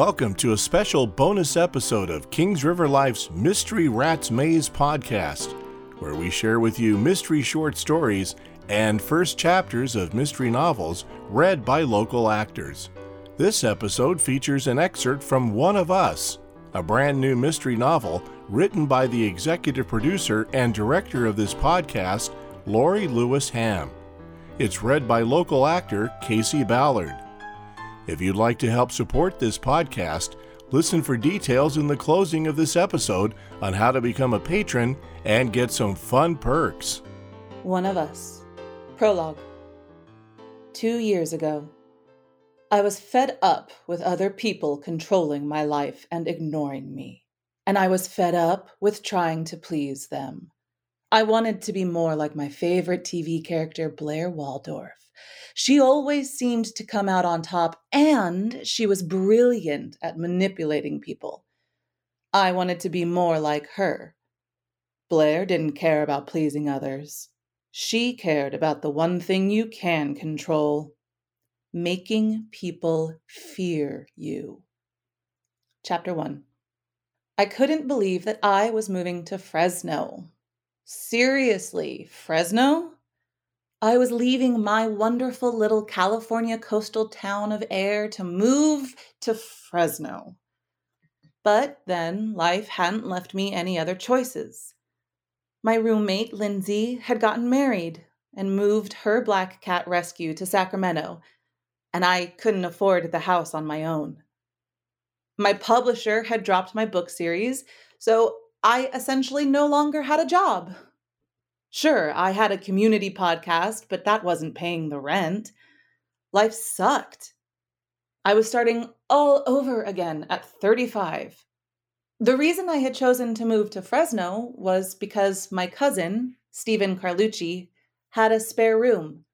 welcome to a special bonus episode of Kings River Life's Mystery Rats Maze podcast, where we share with you mystery short stories and first chapters of mystery novels read by local actors. This episode features an excerpt from One of Us, a brand new mystery novel written by the executive producer and director of this podcast, Lorie Lewis Ham. It's read by local actor Casey Ballard. If you'd like to help support this podcast, listen for details in the closing of this episode on how to become a patron and get some fun perks. One of Us. Prologue. Two years ago, I was fed up with other people controlling my life and ignoring me. And I was fed up with trying to please them. I wanted to be more like my favorite TV character, Blair Waldorf. She always seemed to come out on top, and she was brilliant at manipulating people. I wanted to be more like her. Blair didn't care about pleasing others. She cared about the one thing you can control making people fear you. Chapter 1 I couldn't believe that I was moving to Fresno. Seriously, Fresno? I was leaving my wonderful little California coastal town of air to move to Fresno. But then life hadn't left me any other choices. My roommate, Lindsay, had gotten married and moved her black cat rescue to Sacramento, and I couldn't afford the house on my own. My publisher had dropped my book series, so I essentially no longer had a job. Sure, I had a community podcast, but that wasn't paying the rent. Life sucked. I was starting all over again at 35. The reason I had chosen to move to Fresno was because my cousin, Stephen Carlucci, had a spare room,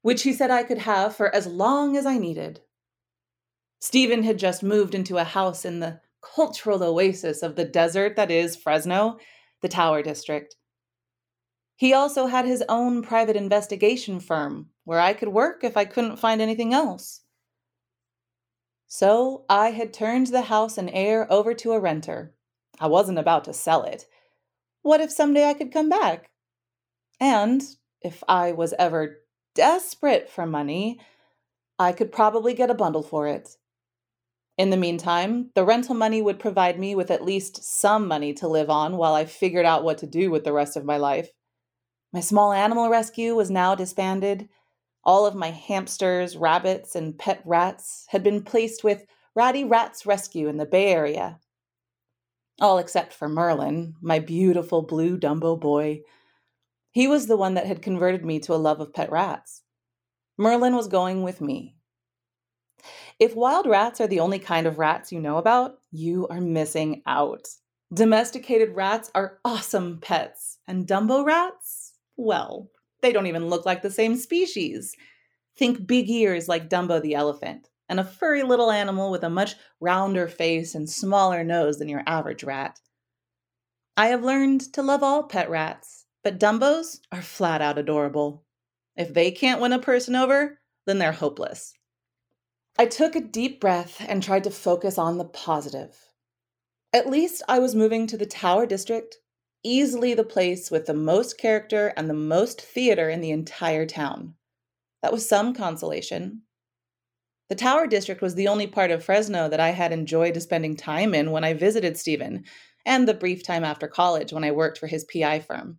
which he said I could have for as long as I needed. Stephen had just moved into a house in the cultural oasis of the desert that is Fresno, the Tower District. He also had his own private investigation firm where I could work if I couldn't find anything else. So I had turned the house and air over to a renter. I wasn't about to sell it. What if someday I could come back? And if I was ever desperate for money, I could probably get a bundle for it. In the meantime, the rental money would provide me with at least some money to live on while I figured out what to do with the rest of my life. My small animal rescue was now disbanded. All of my hamsters, rabbits, and pet rats had been placed with Ratty Rats Rescue in the Bay Area. All except for Merlin, my beautiful blue Dumbo boy. He was the one that had converted me to a love of pet rats. Merlin was going with me. If wild rats are the only kind of rats you know about, you are missing out. Domesticated rats are awesome pets, and Dumbo rats? Well, they don't even look like the same species. Think big ears like Dumbo the elephant, and a furry little animal with a much rounder face and smaller nose than your average rat. I have learned to love all pet rats, but Dumbos are flat out adorable. If they can't win a person over, then they're hopeless. I took a deep breath and tried to focus on the positive. At least I was moving to the Tower District easily the place with the most character and the most theater in the entire town. That was some consolation. The Tower District was the only part of Fresno that I had enjoyed spending time in when I visited Stephen, and the brief time after college when I worked for his PI firm.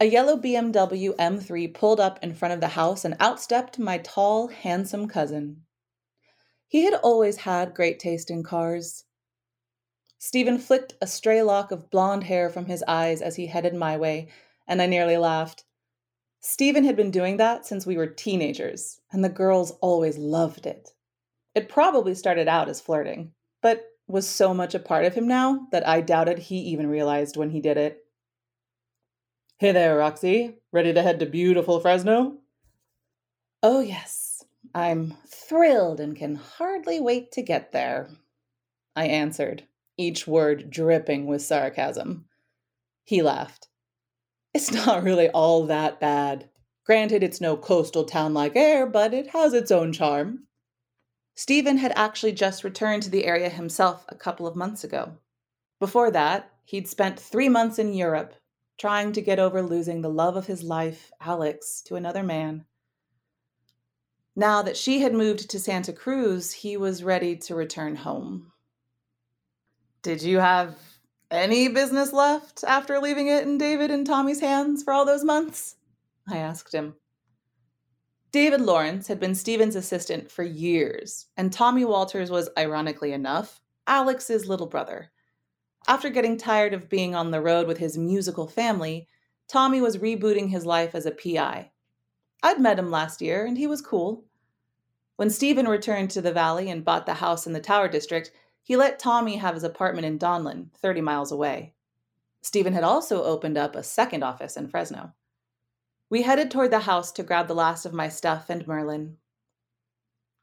A yellow BMW M3 pulled up in front of the house and outstepped my tall, handsome cousin. He had always had great taste in cars. Stephen flicked a stray lock of blonde hair from his eyes as he headed my way, and I nearly laughed. Stephen had been doing that since we were teenagers, and the girls always loved it. It probably started out as flirting, but was so much a part of him now that I doubted he even realized when he did it. Hey there, Roxy. Ready to head to beautiful Fresno? Oh, yes. I'm thrilled and can hardly wait to get there, I answered, each word dripping with sarcasm. He laughed. It's not really all that bad. Granted, it's no coastal town like air, but it has its own charm. Stephen had actually just returned to the area himself a couple of months ago. Before that, he'd spent three months in Europe trying to get over losing the love of his life, Alex, to another man. Now that she had moved to Santa Cruz, he was ready to return home. Did you have any business left after leaving it in David and Tommy's hands for all those months? I asked him. David Lawrence had been Stephen's assistant for years, and Tommy Walters was, ironically enough, Alex's little brother. After getting tired of being on the road with his musical family, Tommy was rebooting his life as a PI. I'd met him last year, and he was cool. When Stephen returned to the valley and bought the house in the Tower District, he let Tommy have his apartment in Donlin, 30 miles away. Stephen had also opened up a second office in Fresno. We headed toward the house to grab the last of my stuff and Merlin.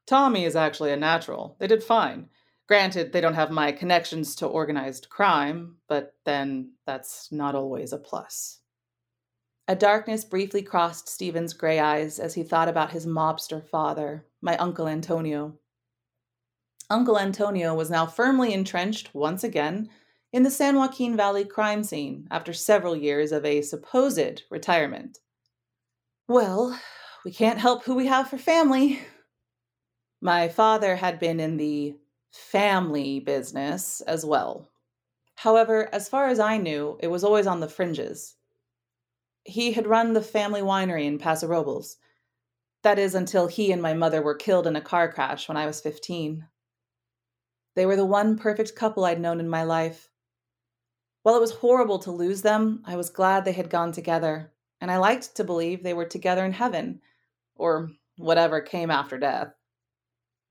Tommy is actually a natural. They did fine. Granted, they don't have my connections to organized crime, but then that's not always a plus. A darkness briefly crossed Stephen's gray eyes as he thought about his mobster father, my Uncle Antonio. Uncle Antonio was now firmly entrenched, once again, in the San Joaquin Valley crime scene after several years of a supposed retirement. Well, we can't help who we have for family. My father had been in the family business as well. However, as far as I knew, it was always on the fringes. He had run the family winery in Paso Robles. That is, until he and my mother were killed in a car crash when I was 15. They were the one perfect couple I'd known in my life. While it was horrible to lose them, I was glad they had gone together and I liked to believe they were together in heaven, or whatever came after death.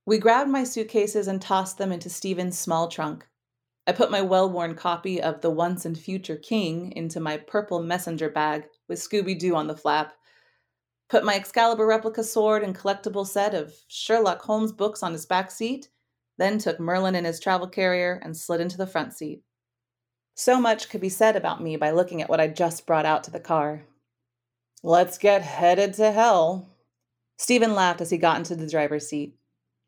We grabbed my suitcases and tossed them into Stephen's small trunk. I put my well worn copy of The Once and Future King into my purple messenger bag with Scooby Doo on the flap, put my Excalibur replica sword and collectible set of Sherlock Holmes books on his back seat, then took Merlin in his travel carrier and slid into the front seat. So much could be said about me by looking at what I just brought out to the car. Let's get headed to hell. Stephen laughed as he got into the driver's seat.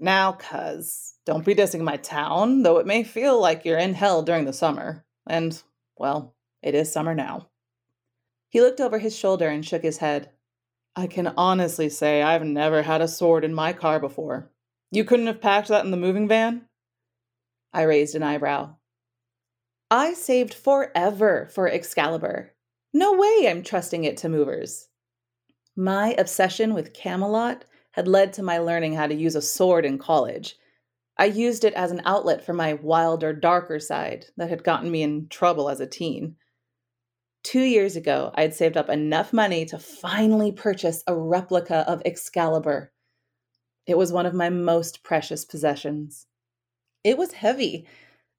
Now, cuz, don't be dissing my town, though it may feel like you're in hell during the summer. And, well, it is summer now. He looked over his shoulder and shook his head. I can honestly say I've never had a sword in my car before. You couldn't have packed that in the moving van? I raised an eyebrow. I saved forever for Excalibur. No way I'm trusting it to movers. My obsession with Camelot had led to my learning how to use a sword in college. I used it as an outlet for my wilder, darker side that had gotten me in trouble as a teen. Two years ago, I had saved up enough money to finally purchase a replica of Excalibur. It was one of my most precious possessions. It was heavy,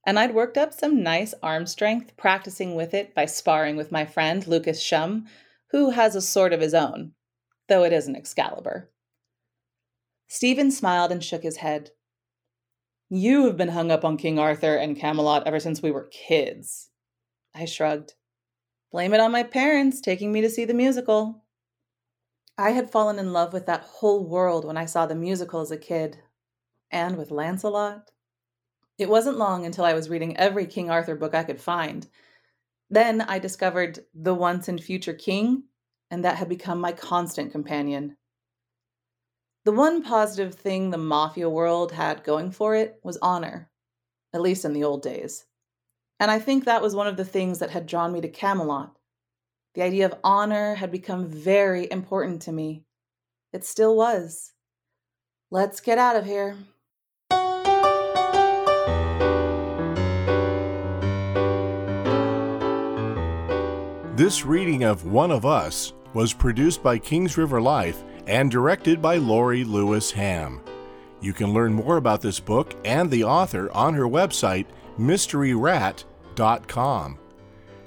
and I'd worked up some nice arm strength practicing with it by sparring with my friend Lucas Shum, who has a sword of his own, though it isn't Excalibur. Stephen smiled and shook his head. You have been hung up on King Arthur and Camelot ever since we were kids. I shrugged. Blame it on my parents taking me to see the musical. I had fallen in love with that whole world when I saw the musical as a kid, and with Lancelot. It wasn't long until I was reading every King Arthur book I could find. Then I discovered The Once and Future King, and that had become my constant companion. The one positive thing the mafia world had going for it was honor, at least in the old days. And I think that was one of the things that had drawn me to Camelot. The idea of honor had become very important to me. It still was. Let's get out of here. This reading of One of Us was produced by Kings River Life and directed by Lorie Lewis Ham. You can learn more about this book and the author on her website, mysteryrat.com.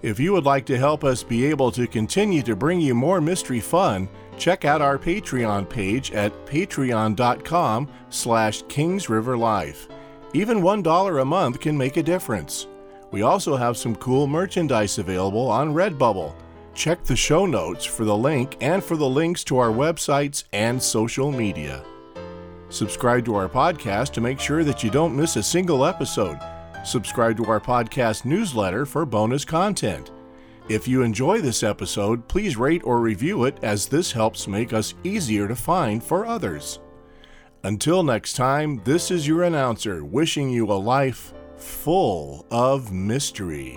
If you would like to help us be able to continue to bring you more mystery fun, check out our Patreon page at patreon.com slash kingsriverlife. Even $1 a month can make a difference. We also have some cool merchandise available on Redbubble. Check the show notes for the link and for the links to our websites and social media. Subscribe to our podcast to make sure that you don't miss a single episode. Subscribe to our podcast newsletter for bonus content. If you enjoy this episode, please rate or review it as this helps make us easier to find for others. Until next time, this is your announcer wishing you a life full of mystery.